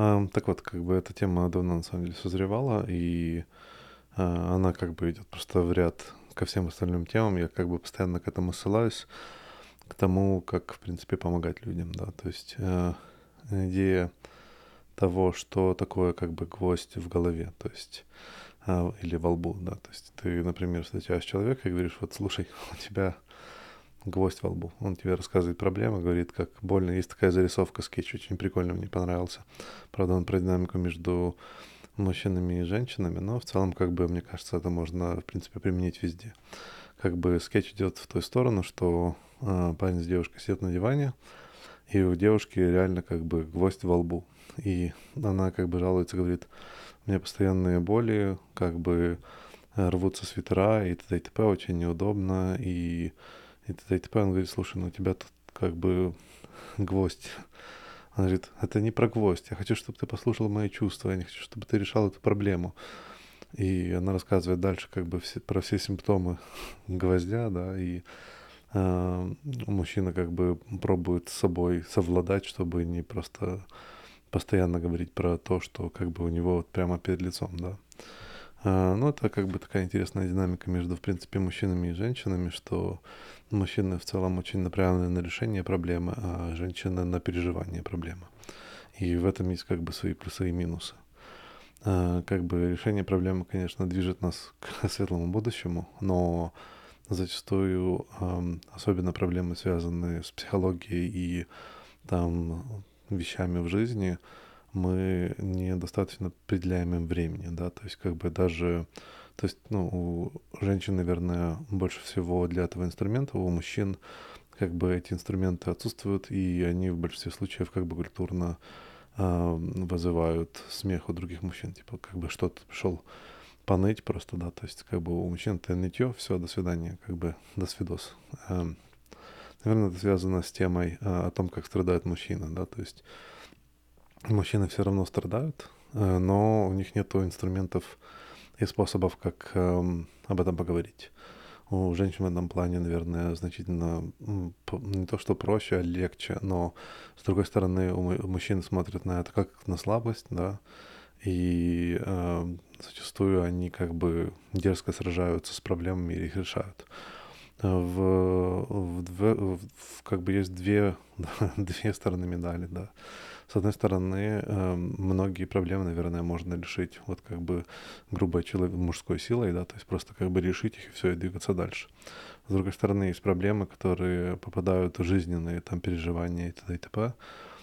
А, так вот, как бы эта тема давно на самом деле созревала, и а, она как бы идет просто в ряд ко всем остальным темам. Я как бы постоянно к этому ссылаюсь, к тому, как, в принципе, помогать людям, да. То есть э, идея того, что такое как бы гвоздь в голове, то есть э, или во лбу, да. То есть ты, например, встречаешь человека и говоришь, вот слушай, у тебя гвоздь во лбу. Он тебе рассказывает проблемы, говорит, как больно. Есть такая зарисовка, скетч очень прикольно, мне понравился. Правда, он про динамику между мужчинами и женщинами, но в целом, как бы, мне кажется, это можно, в принципе, применить везде. Как бы скетч идет в ту сторону, что э, парень с девушкой сидят на диване, и у девушки реально как бы гвоздь во лбу. И она как бы жалуется, говорит, у меня постоянные боли, как бы рвутся свитера и т.д. и т.п. очень неудобно, и и т.д. и т.п. Он говорит, слушай, ну у тебя тут как бы гвоздь. Он говорит, это не про гвоздь, я хочу, чтобы ты послушал мои чувства, я не хочу, чтобы ты решал эту проблему. И она рассказывает дальше как бы все, про все симптомы гвоздя, да, и э, мужчина как бы пробует с собой совладать, чтобы не просто постоянно говорить про то, что как бы у него вот прямо перед лицом, да. Э, ну, это как бы такая интересная динамика между, в принципе, мужчинами и женщинами, что Мужчины в целом очень направлены на решение проблемы, а женщины на переживание проблемы. И в этом есть как бы свои плюсы и минусы. А, как бы решение проблемы, конечно, движет нас к светлому будущему, но зачастую, особенно проблемы, связанные с психологией и там вещами в жизни, мы недостаточно определяем им времени, да, то есть как бы даже то есть, ну, у женщин, наверное, больше всего для этого инструмента, у мужчин как бы эти инструменты отсутствуют, и они в большинстве случаев как бы культурно э, вызывают смех у других мужчин. Типа, как бы что-то пришел поныть просто, да, то есть как бы у мужчин это нытье, все, до свидания, как бы до свидос. Э, наверное, это связано с темой э, о том, как страдает мужчина, да, то есть мужчины все равно страдают, э, но у них нет инструментов и способов, как э, об этом поговорить. У женщин в этом плане, наверное, значительно не то что проще, а легче, но с другой стороны у мужчин смотрят на это как на слабость, да, и э, зачастую они как бы дерзко сражаются с проблемами и их решают. В, в, в, в как бы есть две, две стороны медали, да. С одной стороны, эм, многие проблемы, наверное, можно решить вот как бы грубой человек, мужской силой, да, то есть просто как бы решить их и все, и двигаться дальше. С другой стороны, есть проблемы, которые попадают в жизненные там переживания и т.д. и т.п.,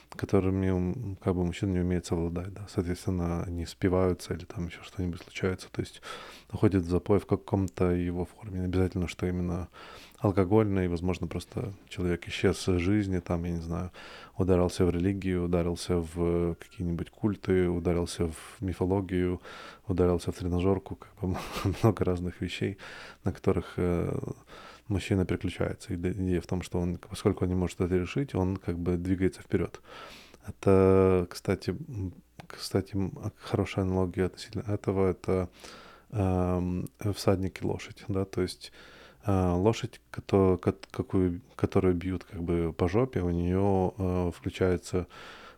которыми как бы мужчина не умеет совладать, да, соответственно, они спиваются или там еще что-нибудь случается, то есть уходит в запой в каком-то его форме, не обязательно, что именно алкогольный, возможно, просто человек исчез из жизни, там, я не знаю, ударился в религию, ударился в какие-нибудь культы, ударился в мифологию, ударился в тренажерку, как бы много разных вещей, на которых э, мужчина переключается. И идея в том, что он, поскольку он не может это решить, он как бы двигается вперед. Это, кстати, кстати, хорошая аналогия относительно этого, это э, всадник и лошадь, да, то есть лошадь, которую, какую, которую бьют как бы по жопе, у нее э, включается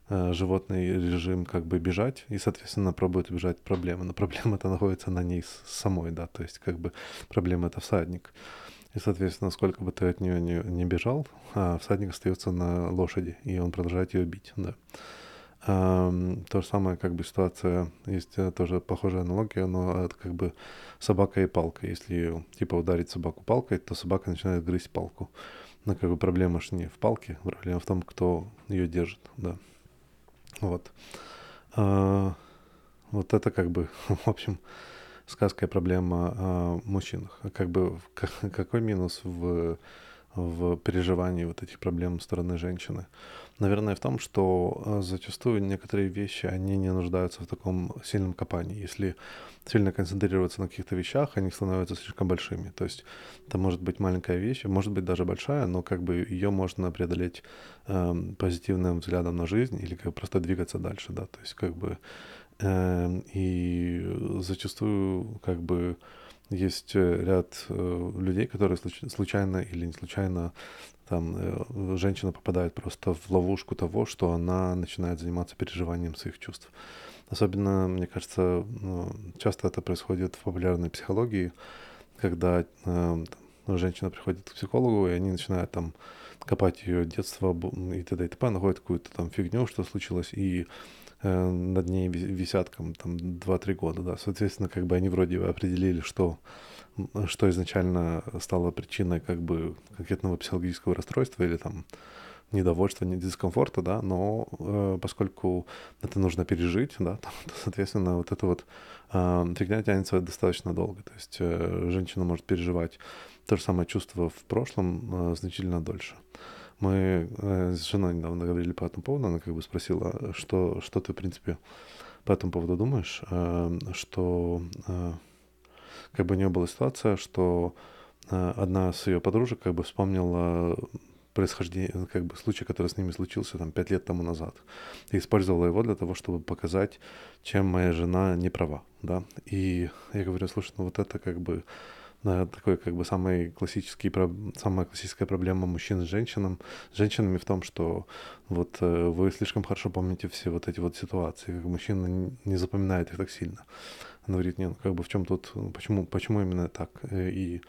э, животный режим как бы бежать, и, соответственно, пробует убежать проблемы. Но проблема-то находится на ней самой, да, то есть как бы проблема это всадник. И, соответственно, сколько бы ты от нее не, не бежал, а всадник остается на лошади, и он продолжает ее бить, да. То же самое, как бы ситуация, есть э, тоже похожая аналогия, но это как бы собака и палка. Если типа ударить собаку палкой, то собака начинает грызть палку. Но как бы проблема же не в палке, проблема в том, кто ее держит, да. Вот. А, вот это как бы, в общем, сказка проблема о мужчинах. А как бы какой минус в в переживании вот этих проблем стороны женщины. Наверное, в том, что э, зачастую некоторые вещи, они не нуждаются в таком сильном копании. Если сильно концентрироваться на каких-то вещах, они становятся слишком большими. То есть это может быть маленькая вещь, может быть даже большая, но как бы ее можно преодолеть э, позитивным взглядом на жизнь или как бы просто двигаться дальше, да. То есть как бы э, и зачастую как бы есть э, ряд э, людей, которые случайно или не случайно там э, женщина попадает просто в ловушку того, что она начинает заниматься переживанием своих чувств. Особенно, мне кажется, ну, часто это происходит в популярной психологии, когда э, женщина приходит к психологу, и они начинают там копать ее детство и т.д. и т.п., находят какую-то там фигню, что случилось, и над ней висят там, там 2-3 года, да. Соответственно, как бы они вроде определили, что что изначально стало причиной как бы конкретного психологического расстройства или там недовольства, не дискомфорта, да, но э, поскольку это нужно пережить, да, то, то соответственно, вот эта вот э, фигня тянется достаточно долго. То есть э, женщина может переживать то же самое чувство в прошлом э, значительно дольше. Мы э, с женой недавно говорили по этому поводу, она как бы спросила, что, что ты, в принципе, по этому поводу думаешь, э, что э, как бы у нее была ситуация, что одна из ее подружек как бы вспомнила происхождение, как бы случай, который с ними случился там пять лет тому назад. И использовала его для того, чтобы показать, чем моя жена не права, да. И я говорю, слушай, ну вот это как бы такой как бы самый классический, самая классическая проблема мужчин с женщинам, с женщинами в том, что вот э, вы слишком хорошо помните все вот эти вот ситуации, как мужчина не запоминает их так сильно. Она говорит, нет, ну как бы в чем тут, почему, почему именно так? Э, и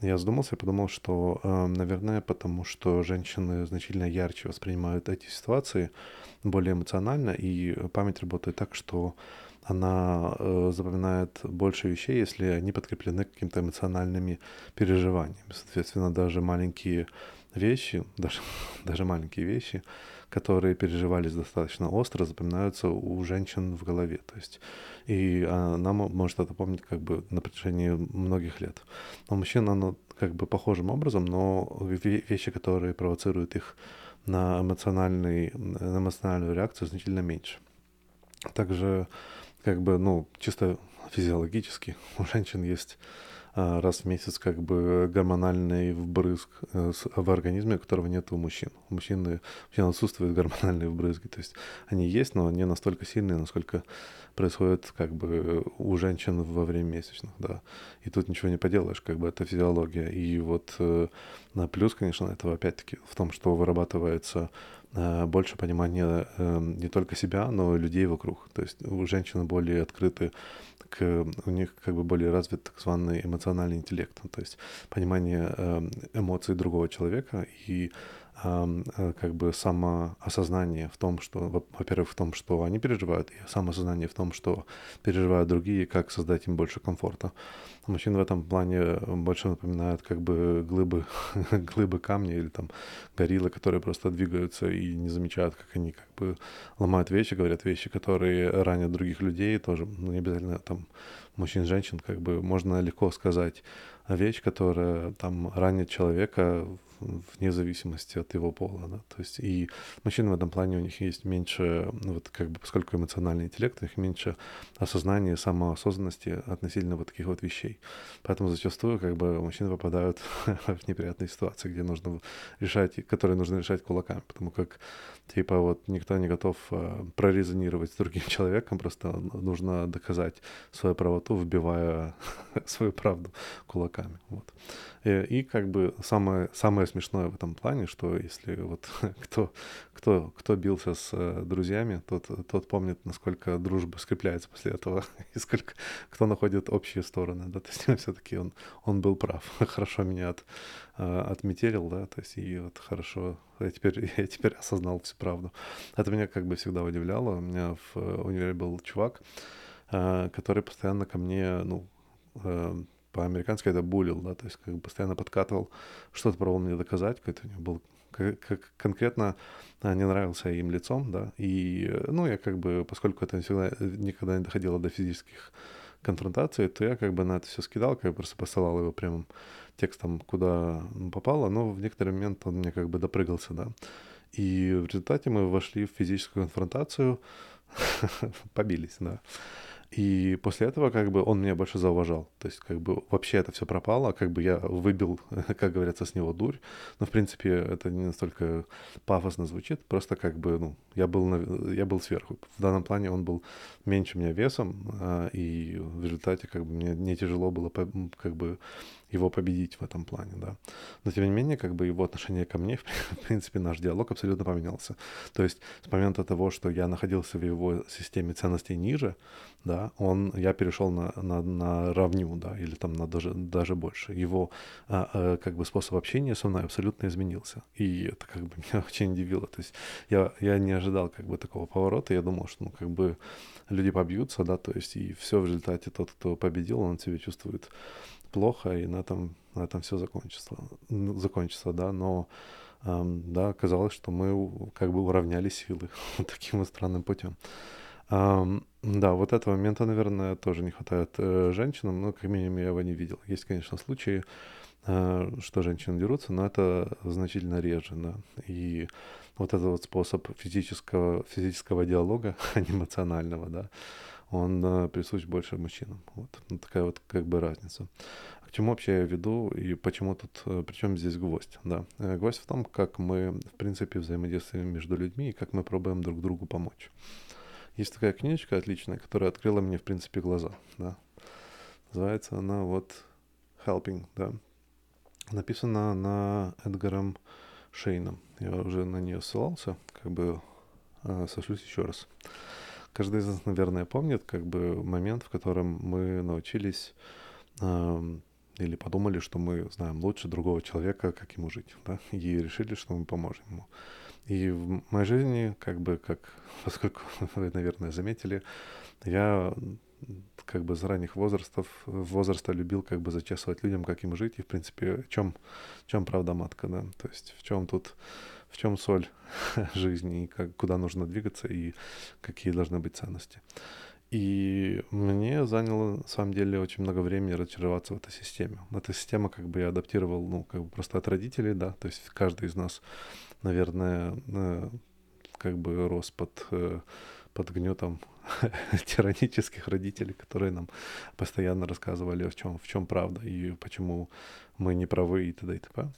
я задумался и подумал, что, э, наверное, потому что женщины значительно ярче воспринимают эти ситуации, более эмоционально, и память работает так, что она э, запоминает больше вещей, если они подкреплены какими-то эмоциональными переживаниями. Соответственно, даже маленькие вещи, даже, даже маленькие вещи, которые переживались достаточно остро, запоминаются у женщин в голове. То есть, и она может это помнить как бы на протяжении многих лет. У мужчин оно как бы похожим образом, но вещи, которые провоцируют их на, эмоциональный, на эмоциональную реакцию, значительно меньше. Также как бы, ну, чисто физиологически у женщин есть а, раз в месяц как бы гормональный вбрызг э, в организме, которого нет у мужчин. У мужчин, у мужчин отсутствуют гормональные вбрызги. То есть они есть, но не настолько сильные, насколько происходит как бы у женщин во время месячных, да. И тут ничего не поделаешь, как бы это физиология. И вот э, на плюс, конечно, этого опять-таки в том, что вырабатывается больше понимания эм, не только себя, но и людей вокруг. То есть у женщин более открыты к, у них как бы более развит так званый эмоциональный интеллект, то есть понимание эм, эмоций другого человека и Э, как бы самоосознание в том, что, во-первых, в том, что они переживают, и самоосознание в том, что переживают другие, как создать им больше комфорта. Мужчины в этом плане больше напоминают как бы глыбы, глыбы камня или там гориллы, которые просто двигаются и не замечают, как они как бы ломают вещи, говорят вещи, которые ранят других людей, тоже, ну, не обязательно там мужчин, женщин, как бы можно легко сказать вещь, которая там ранит человека вне зависимости от его пола, да, то есть и мужчины в этом плане у них есть меньше, ну, вот как бы поскольку эмоциональный интеллект, у них меньше осознания, самоосознанности относительно вот таких вот вещей. Поэтому зачастую как бы мужчины попадают в неприятные ситуации, где нужно решать, которые нужно решать кулаками, потому как типа вот никто не готов э, прорезонировать с другим человеком, просто нужно доказать свою правоту, вбивая свою правду кулаками. Вот. И, и как бы самое, самое смешное в этом плане, что если вот кто, кто, кто бился с э, друзьями, тот, тот помнит, насколько дружба скрепляется после этого, и сколько кто находит общие стороны, да, то есть все-таки он, он был прав, хорошо меня от, э, отметелил, да, то есть и вот хорошо, я теперь, я теперь осознал всю правду. Это меня как бы всегда удивляло, у меня в э, универе был чувак, который постоянно ко мне, ну, по-американски это булил, да, то есть как бы постоянно подкатывал, что-то пробовал мне доказать, какой-то у него был как конкретно а, не нравился им лицом, да, и, ну, я как бы, поскольку это всегда, никогда не доходило до физических конфронтаций, то я как бы на это все скидал, как бы просто посылал его прямым текстом, куда попало, но в некоторый момент он мне как бы допрыгался, да. И в результате мы вошли в физическую конфронтацию, побились, да. И после этого как бы он меня больше зауважал. То есть как бы вообще это все пропало, как бы я выбил, как говорится, с него дурь. Но в принципе это не настолько пафосно звучит, просто как бы, ну, я был, на, я был сверху. В данном плане он был меньше меня весом, а, и в результате как бы мне не тяжело было как бы его победить в этом плане, да. Но тем не менее, как бы его отношение ко мне, в принципе, наш диалог абсолютно поменялся. То есть с момента того, что я находился в его системе ценностей ниже, да, он, я перешел на, на, на равню, да, или там на даже, даже больше. Его а, а, как бы способ общения со мной абсолютно изменился. И это как бы меня очень удивило. То есть я, я не ожидал как бы такого поворота. Я думал, что ну как бы люди побьются, да, то есть и все в результате тот, кто победил, он себя чувствует плохо, и на этом, на этом все закончится, закончится, да, но эм, да, оказалось, что мы как бы уравняли силы таким вот странным путем. Um, да, вот этого момента, наверное, тоже не хватает э, женщинам, но как минимум я его не видел. Есть, конечно, случаи, э, что женщины дерутся, но это значительно реже, да. И вот этот вот способ физического, физического диалога, а не эмоционального, да, он э, присущ больше мужчинам. Вот ну, такая вот как бы разница. А к чему вообще я веду и почему тут, э, причем здесь гвоздь, да. Э, гвоздь в том, как мы, в принципе, взаимодействуем между людьми и как мы пробуем друг другу помочь. Есть такая книжечка отличная, которая открыла мне, в принципе, глаза. Да. Называется она вот «Helping», да. Написана на Эдгаром Шейном. Я уже на нее ссылался, как бы сошлюсь еще раз. Каждый из нас, наверное, помнит как бы момент, в котором мы научились э, или подумали, что мы знаем лучше другого человека, как ему жить, да, и решили, что мы поможем ему. И в моей жизни, как бы, как, поскольку вы, наверное, заметили, я как бы с ранних возрастов, возраста любил как бы зачесывать людям, как им жить, и, в принципе, в чем, в чем правда матка, да, то есть в чем тут, в чем соль жизни, и как, куда нужно двигаться, и какие должны быть ценности. И мне заняло, на самом деле, очень много времени разочароваться в этой системе. Эта система как бы я адаптировал, ну, как бы просто от родителей, да, то есть каждый из нас наверное, э, как бы рос под, э, под гнетом тиранических родителей, которые нам постоянно рассказывали, в чем, в чем правда и почему мы не правы и т.д. и т.п.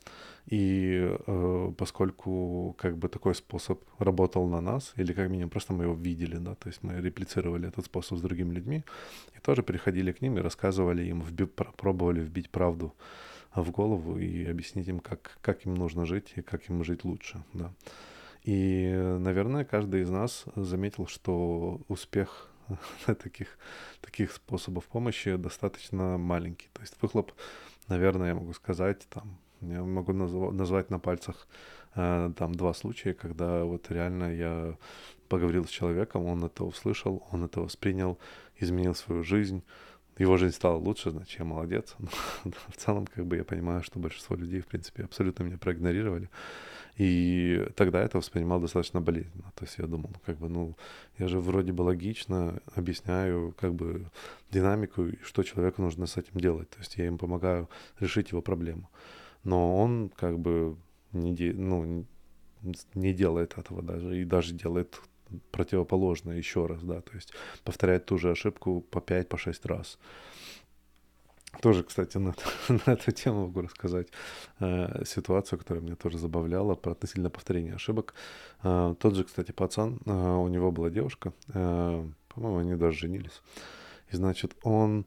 И э, поскольку как бы такой способ работал на нас, или как минимум просто мы его видели, да, то есть мы реплицировали этот способ с другими людьми, и тоже приходили к ним и рассказывали им, вби- пробовали вбить правду в голову и объяснить им, как, как им нужно жить и как им жить лучше. Да. И, наверное, каждый из нас заметил, что успех таких, таких способов помощи достаточно маленький. То есть выхлоп, наверное, я могу сказать, там, я могу назв- назвать на пальцах э, там два случая, когда вот реально я поговорил с человеком, он это услышал, он это воспринял, изменил свою жизнь, его жизнь стала лучше, значит, я молодец. В целом, как бы я понимаю, что большинство людей, в принципе, абсолютно меня проигнорировали. И тогда это воспринимал достаточно болезненно. То есть я думал, ну, как бы, ну, я же вроде бы логично объясняю, как бы, динамику, что человеку нужно с этим делать. То есть я им помогаю решить его проблему. Но он, как бы, не, де, ну, не делает этого даже, и даже делает противоположное еще раз, да, то есть повторяет ту же ошибку по 5, по 6 раз. Тоже, кстати, на, на эту тему могу рассказать э, ситуацию, которая меня тоже забавляла про относительно повторения ошибок. Э, тот же, кстати, пацан, э, у него была девушка, э, по-моему, они даже женились. И, значит, он,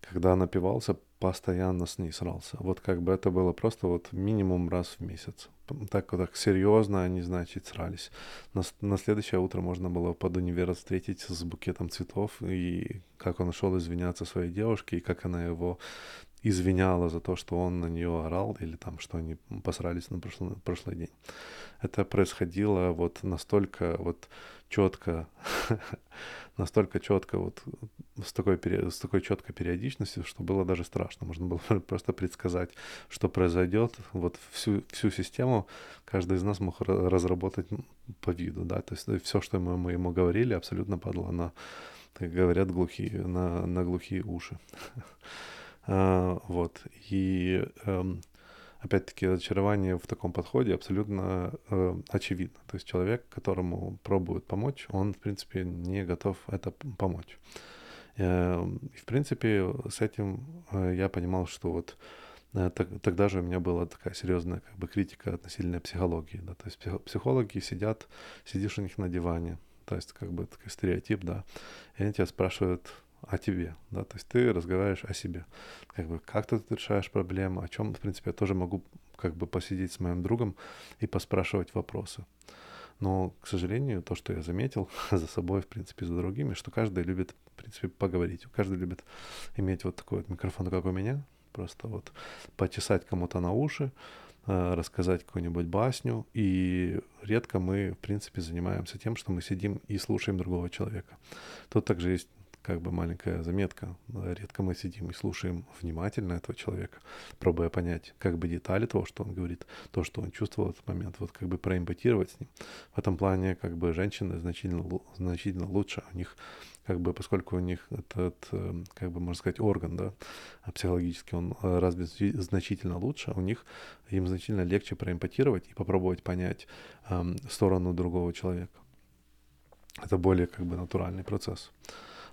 когда напивался, постоянно с ней срался. Вот как бы это было просто вот минимум раз в месяц. Так вот так серьезно они, значит, срались. На, на следующее утро можно было под универ встретить с букетом цветов, и как он шел извиняться своей девушке, и как она его извиняла за то, что он на нее орал, или там, что они посрались на прошлый, прошлый день. Это происходило вот настолько вот четко, настолько четко, вот с такой, с такой четкой периодичностью, что было даже страшно. Можно было просто предсказать, что произойдет. Вот всю, всю систему каждый из нас мог разработать по виду, да, то есть все, что мы, мы ему говорили, абсолютно падало на, как говорят, глухие, на, на глухие уши. а, вот, и эм, опять-таки, очарование в таком подходе абсолютно э, очевидно. То есть человек, которому пробуют помочь, он, в принципе, не готов это помочь. Э, в принципе, с этим э, я понимал, что вот э, тогда же у меня была такая серьезная как бы критика относительно психологии, да, то есть психологи сидят, сидишь у них на диване, то есть как бы такой стереотип, да, и они тебя спрашивают о тебе, да, то есть ты разговариваешь о себе, как бы как ты решаешь проблему, о чем, в принципе, я тоже могу как бы посидеть с моим другом и поспрашивать вопросы. Но, к сожалению, то, что я заметил за собой, в принципе, за другими, что каждый любит, в принципе, поговорить. Каждый любит иметь вот такой вот микрофон, как у меня, просто вот почесать кому-то на уши, э, рассказать какую-нибудь басню. И редко мы, в принципе, занимаемся тем, что мы сидим и слушаем другого человека. Тут также есть как бы маленькая заметка. Редко мы сидим и слушаем внимательно этого человека, пробуя понять как бы детали того, что он говорит, то, что он чувствовал в этот момент, вот как бы проэмпатировать с ним. В этом плане как бы женщины значительно, значительно лучше. У них как бы, поскольку у них этот, э, как бы, можно сказать, орган, да, психологически он э, развит значительно лучше, у них им значительно легче проэмпатировать и попробовать понять эм, сторону другого человека. Это более как бы натуральный процесс.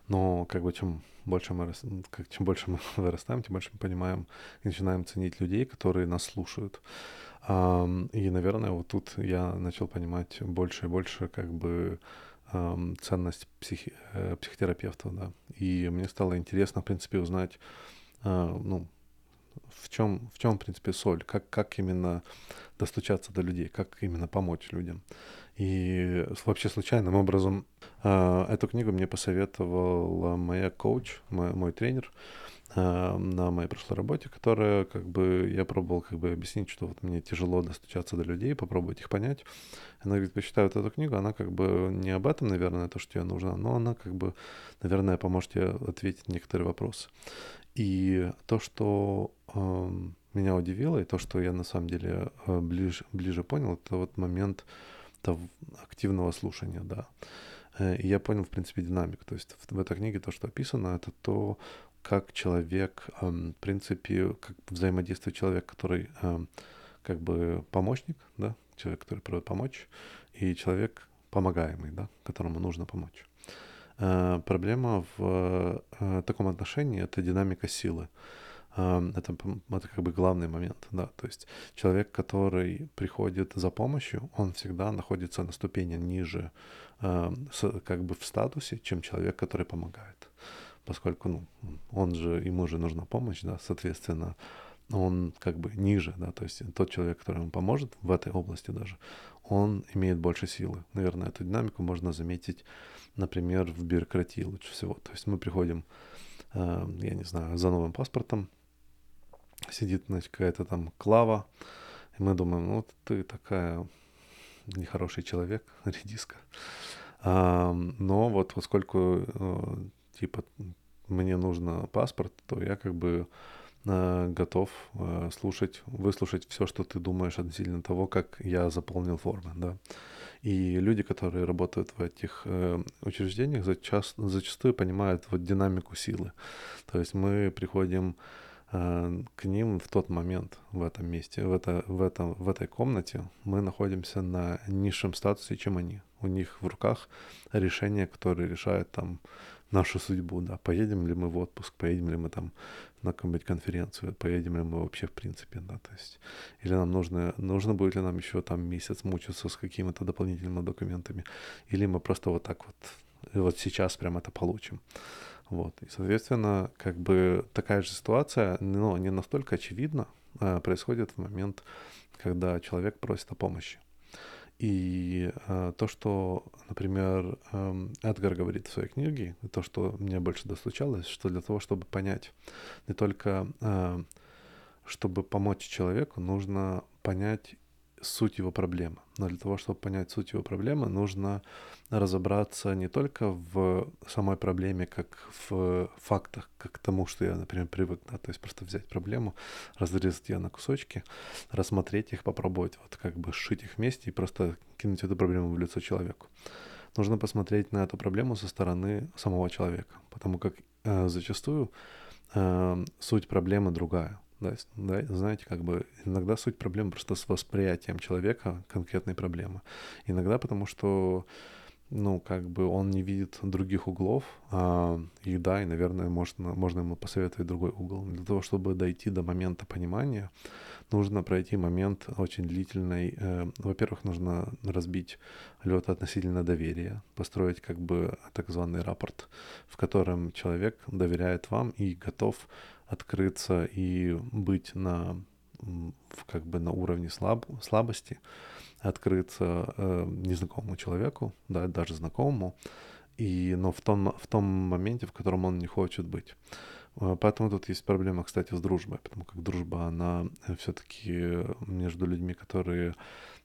Но как бы чем больше мы, как, чем больше мы вырастаем, тем больше мы понимаем и начинаем ценить людей, которые нас слушают. И, наверное, вот тут я начал понимать больше и больше как бы ценность психи, э, психотерапевтов, да. И мне стало интересно, в принципе, узнать, а, ну, в чем, в чем, в принципе, соль, как, как именно достучаться до людей, как именно помочь людям. И вообще случайным образом э, эту книгу мне посоветовала моя коуч, мой, мой тренер э, на моей прошлой работе, которая как бы я пробовал как бы объяснить, что вот мне тяжело достучаться до людей, попробовать их понять. Она говорит, почитаю вот эту книгу, она как бы не об этом, наверное, то, что тебе нужно, но она как бы, наверное, поможет тебе ответить на некоторые вопросы. И то, что э, меня удивило, и то, что я на самом деле э, ближе, ближе понял, это вот момент активного слушания, да. Э, и я понял, в принципе, динамику. То есть в, этой книге то, что описано, это то, как человек, в принципе, как взаимодействует человек, который как бы помощник, да, человек, который пробует помочь, и человек помогаемый, да, которому нужно помочь. Э, проблема в э, таком отношении — это динамика силы это, это как бы главный момент, да, то есть человек, который приходит за помощью, он всегда находится на ступени ниже, как бы в статусе, чем человек, который помогает, поскольку, ну, он же, ему же нужна помощь, да, соответственно, он как бы ниже, да, то есть тот человек, который ему поможет в этой области даже, он имеет больше силы. Наверное, эту динамику можно заметить, например, в бюрократии лучше всего. То есть мы приходим, я не знаю, за новым паспортом, сидит, значит, какая-то там Клава, и мы думаем, ну, ты такая нехороший человек, редиска. А, но вот поскольку, э, типа, мне нужно паспорт, то я как бы э, готов э, слушать, выслушать все, что ты думаешь относительно того, как я заполнил формы, да. И люди, которые работают в этих э, учреждениях, зачас, зачастую понимают вот динамику силы. То есть мы приходим к ним в тот момент в этом месте, в, это, в, этом, в этой комнате мы находимся на низшем статусе, чем они. У них в руках решение, которое решает там нашу судьбу, да, поедем ли мы в отпуск, поедем ли мы там на какую-нибудь конференцию, поедем ли мы вообще в принципе, да, то есть, или нам нужно, нужно будет ли нам еще там месяц мучиться с какими-то дополнительными документами, или мы просто вот так вот, вот сейчас прям это получим. Вот. И, соответственно, как бы такая же ситуация, но не настолько очевидна, а, происходит в момент, когда человек просит о помощи. И э, то, что, например, э, Эдгар говорит в своей книге, и то, что мне больше достучалось, что для того, чтобы понять не только, э, чтобы помочь человеку, нужно понять суть его проблемы. Но для того, чтобы понять суть его проблемы, нужно разобраться не только в самой проблеме, как в фактах, как к тому, что я, например, привык, да, то есть просто взять проблему, разрезать ее на кусочки, рассмотреть их, попробовать вот как бы сшить их вместе и просто кинуть эту проблему в лицо человеку. Нужно посмотреть на эту проблему со стороны самого человека, потому как э, зачастую э, суть проблемы другая. Да, да, знаете, как бы иногда суть проблемы просто с восприятием человека конкретной проблемы. Иногда потому что ну, как бы он не видит других углов, а, и да, и, наверное, можно, можно ему посоветовать другой угол. Для того, чтобы дойти до момента понимания, нужно пройти момент очень длительный. Э, во-первых, нужно разбить лед относительно доверия, построить как бы так званый рапорт, в котором человек доверяет вам и готов открыться и быть на как бы на уровне слаб, слабости, открыться э, незнакомому человеку, да, даже знакомому, и, но в том, в том моменте, в котором он не хочет быть. Э, поэтому тут есть проблема, кстати, с дружбой, потому как дружба, она все-таки между людьми, которые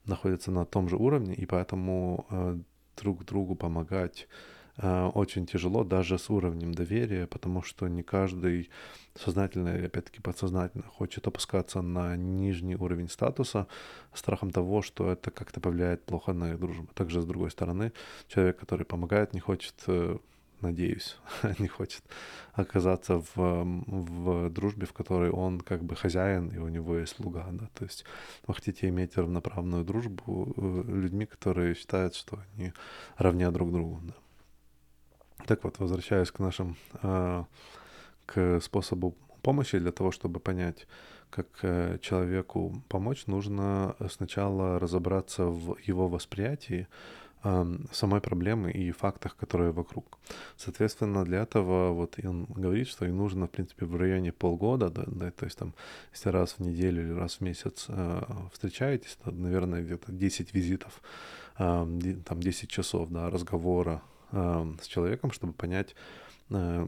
находятся на том же уровне, и поэтому э, друг другу помогать Э, очень тяжело даже с уровнем доверия, потому что не каждый сознательно или опять-таки подсознательно хочет опускаться на нижний уровень статуса страхом того, что это как-то повлияет плохо на их дружбу. Также с другой стороны, человек, который помогает, не хочет э, надеюсь, не хочет оказаться в, в дружбе, в которой он как бы хозяин, и у него есть слуга, да, то есть вы хотите иметь равноправную дружбу э, людьми, которые считают, что они равня друг другу, да. Так вот, возвращаясь к нашим, э, к способу помощи, для того, чтобы понять, как э, человеку помочь, нужно сначала разобраться в его восприятии самой проблемы и фактах, которые вокруг. Соответственно, для этого вот он говорит, что и нужно, в принципе, в районе полгода, да, да, то есть там, если раз в неделю или раз в месяц э, встречаетесь, то, наверное, где-то 10 визитов, э, там 10 часов, да, разговора с человеком, чтобы понять э,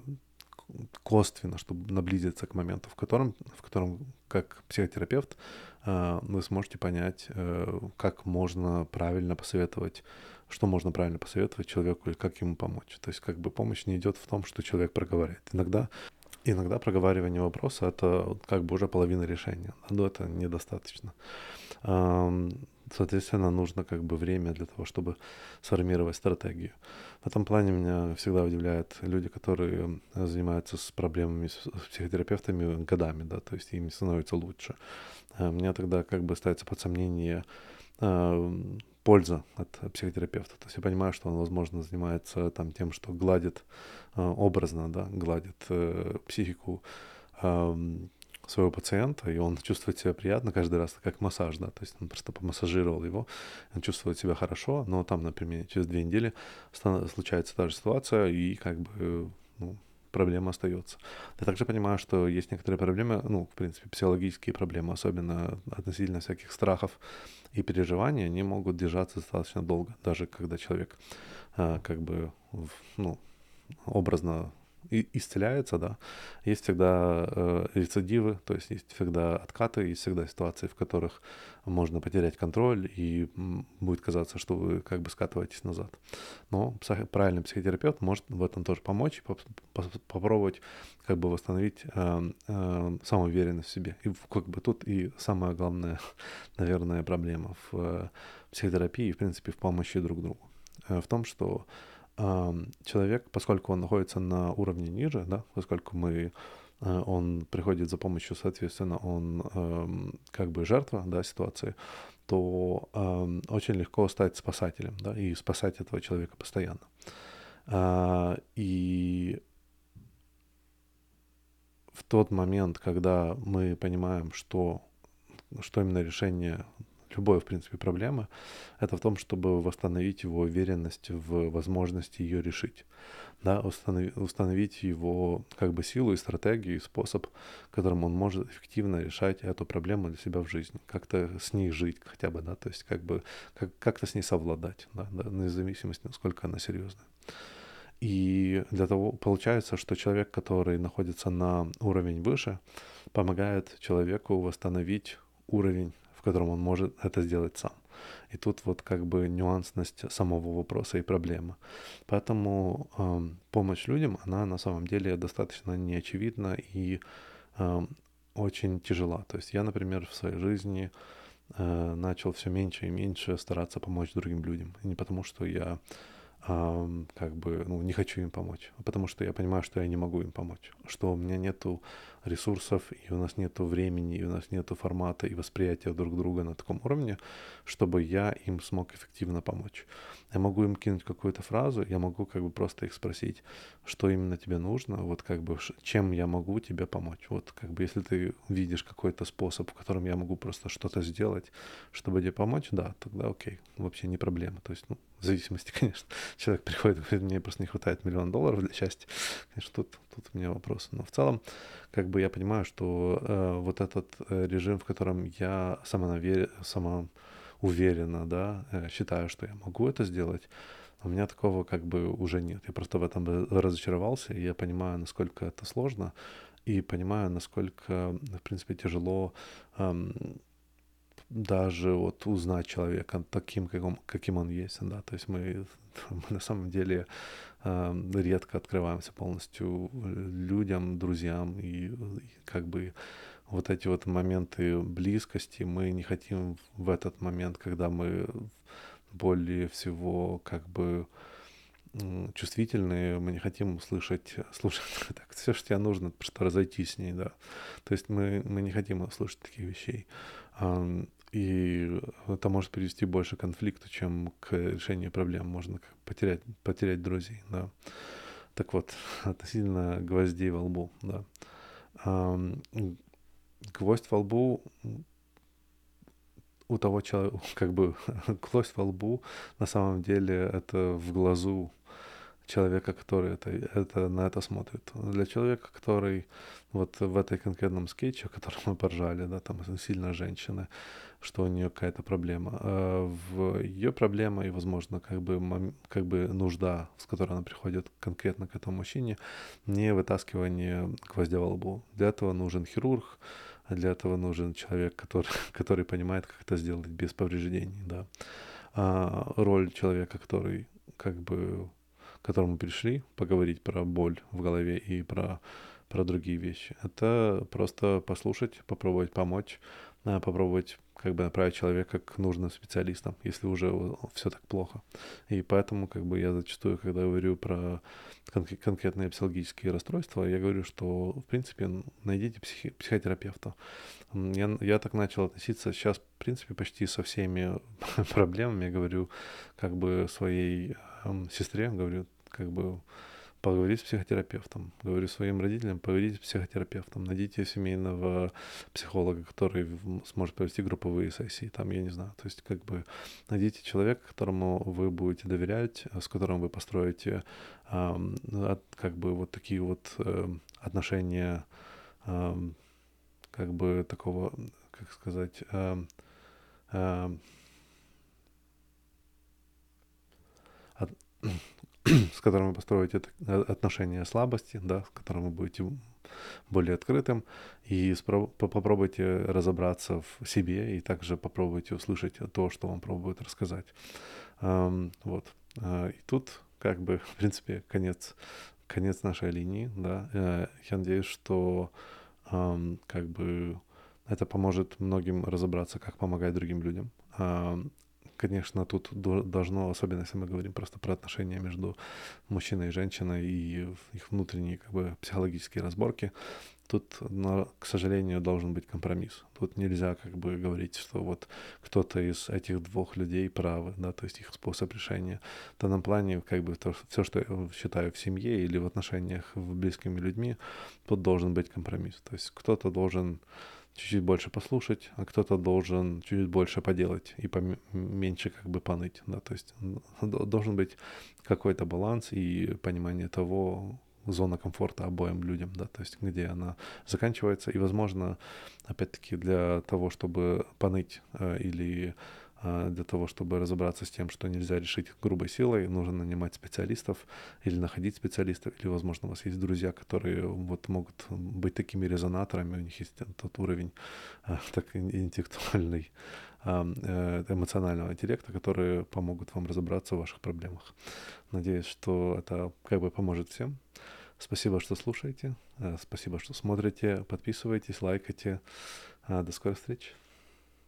косвенно, чтобы наблизиться к моменту, в котором, в котором как психотерапевт э, вы сможете понять, э, как можно правильно посоветовать, что можно правильно посоветовать человеку или как ему помочь. То есть как бы помощь не идет в том, что человек проговаривает. Иногда Иногда проговаривание вопроса — это как бы уже половина решения, но это недостаточно. Соответственно, нужно как бы время для того, чтобы сформировать стратегию. В этом плане меня всегда удивляют люди, которые занимаются с проблемами с психотерапевтами годами, да, то есть им становится лучше. А меня тогда как бы ставится под сомнение польза от психотерапевта. То есть я понимаю, что он, возможно, занимается там тем, что гладит э, образно, да, гладит э, психику э, своего пациента, и он чувствует себя приятно каждый раз, как массаж, да, то есть он просто помассажировал его, он чувствует себя хорошо, но там, например, через две недели случается та же ситуация, и как бы, ну, проблема остается. Я также понимаю, что есть некоторые проблемы, ну, в принципе, психологические проблемы, особенно относительно всяких страхов и переживаний, они могут держаться достаточно долго, даже когда человек а, как бы, ну, образно и исцеляется, да, есть всегда э, рецидивы, то есть есть всегда откаты, есть всегда ситуации, в которых можно потерять контроль и будет казаться, что вы как бы скатываетесь назад. Но псих, правильный психотерапевт может в этом тоже помочь, поп попробовать как бы восстановить э, э, самоуверенность в себе. И как бы тут и самая главная, наверное, проблема в э, психотерапии, в принципе, в помощи друг другу. Э, в том, что человек, поскольку он находится на уровне ниже, да, поскольку мы э, он приходит за помощью, соответственно, он как бы жертва да, ситуации, то очень легко стать спасателем да, и спасать этого человека постоянно. А, и в тот момент, когда мы понимаем, что, что именно решение любой, в принципе, проблемы, это в том, чтобы восстановить его уверенность в возможности ее решить. Да, установить, установить его как бы силу и стратегию, и способ, которым он может эффективно решать эту проблему для себя в жизни. Как-то с ней жить хотя бы, да, то есть как бы как, как-то с ней совладать, да, да, вне зависимости, насколько она серьезная. И для того получается, что человек, который находится на уровень выше, помогает человеку восстановить уровень в котором он может это сделать сам. И тут вот как бы нюансность самого вопроса и проблемы. Поэтому э, помощь людям, она на самом деле достаточно неочевидна и э, очень тяжела. То есть я, например, в своей жизни э, начал все меньше и меньше стараться помочь другим людям. И не потому, что я как бы, ну, не хочу им помочь, потому что я понимаю, что я не могу им помочь, что у меня нету ресурсов, и у нас нету времени, и у нас нету формата и восприятия друг друга на таком уровне, чтобы я им смог эффективно помочь. Я могу им кинуть какую-то фразу, я могу как бы просто их спросить, что именно тебе нужно, вот как бы чем я могу тебе помочь. Вот как бы если ты видишь какой-то способ, в котором я могу просто что-то сделать, чтобы тебе помочь, да, тогда окей, вообще не проблема. То есть, ну, в зависимости, конечно, человек приходит и говорит, мне просто не хватает миллион долларов для счастья. Конечно, тут, тут у меня вопросы. Но в целом, как бы я понимаю, что э, вот этот э, режим, в котором я самонавер... сама уверенно, да, э, считаю, что я могу это сделать, у меня такого как бы уже нет. Я просто в этом разочаровался, и я понимаю, насколько это сложно, и понимаю, насколько, в принципе, тяжело эм, даже вот узнать человека таким, каким, каким он есть, да, то есть мы, мы на самом деле э, редко открываемся полностью людям, друзьям, и, и как бы вот эти вот моменты близкости, мы не хотим в этот момент, когда мы более всего как бы чувствительные, мы не хотим слышать, слушать так, все, что тебе нужно, просто разойтись с ней, да. То есть мы, мы не хотим слышать таких вещей. И это может привести больше к конфликту, чем к решению проблем. Можно потерять, потерять друзей, да. Так вот, относительно гвоздей во лбу, да гвоздь во лбу у того человека, как бы гвоздь во лбу на самом деле это в глазу человека, который это, это, на это смотрит. Для человека, который вот в этой конкретном скетче, о котором мы поржали, да, там сильно женщина, что у нее какая-то проблема. А в ее проблема и, возможно, как бы, как бы нужда, с которой она приходит конкретно к этому мужчине, не вытаскивание гвоздя во лбу. Для этого нужен хирург, для этого нужен человек, который, который понимает, как это сделать без повреждений, да. А роль человека, который как бы к которому пришли поговорить про боль в голове и про, про другие вещи. Это просто послушать, попробовать помочь, а, попробовать как бы направить человека к нужным специалистам, если уже все так плохо. И поэтому как бы я зачастую, когда говорю про кон- конкретные психологические расстройства, я говорю, что в принципе найдите психи- психотерапевта. Я, я так начал относиться сейчас, в принципе, почти со всеми проблемами. Я говорю как бы своей э, сестре, говорю, как бы поговорить с психотерапевтом. Говорю своим родителям, поговорите с психотерапевтом. Найдите семейного психолога, который сможет провести групповые сессии. Там, я не знаю. То есть, как бы, найдите человека, которому вы будете доверять, с которым вы построите э, как бы вот такие вот э, отношения э, как бы такого, как сказать, э, э, от, с которым вы построите э, отношения слабости, да, с которым вы будете более открытым, и попробуйте разобраться в себе, и также попробуйте услышать то, что вам пробуют рассказать. Вот. А, и тут, как бы, в принципе, конец, конец нашей линии, да. Э, я надеюсь, что как бы это поможет многим разобраться, как помогать другим людям конечно, тут должно, особенно если мы говорим просто про отношения между мужчиной и женщиной и их внутренние как бы психологические разборки, тут, но, к сожалению, должен быть компромисс. Тут нельзя как бы говорить, что вот кто-то из этих двух людей правы, да, то есть их способ решения. В данном плане как бы то, все, что я считаю в семье или в отношениях с близкими людьми, тут должен быть компромисс. То есть кто-то должен чуть-чуть больше послушать, а кто-то должен чуть-чуть больше поделать и поменьше как бы поныть, да, то есть должен быть какой-то баланс и понимание того, зона комфорта обоим людям, да, то есть где она заканчивается, и, возможно, опять-таки для того, чтобы поныть э, или для того, чтобы разобраться с тем, что нельзя решить грубой силой, нужно нанимать специалистов или находить специалистов, или, возможно, у вас есть друзья, которые вот могут быть такими резонаторами, у них есть тот уровень а, так интеллектуальный, а, э, эмоционального интеллекта, которые помогут вам разобраться в ваших проблемах. Надеюсь, что это как бы поможет всем. Спасибо, что слушаете, спасибо, что смотрите, подписывайтесь, лайкайте. До скорых встреч.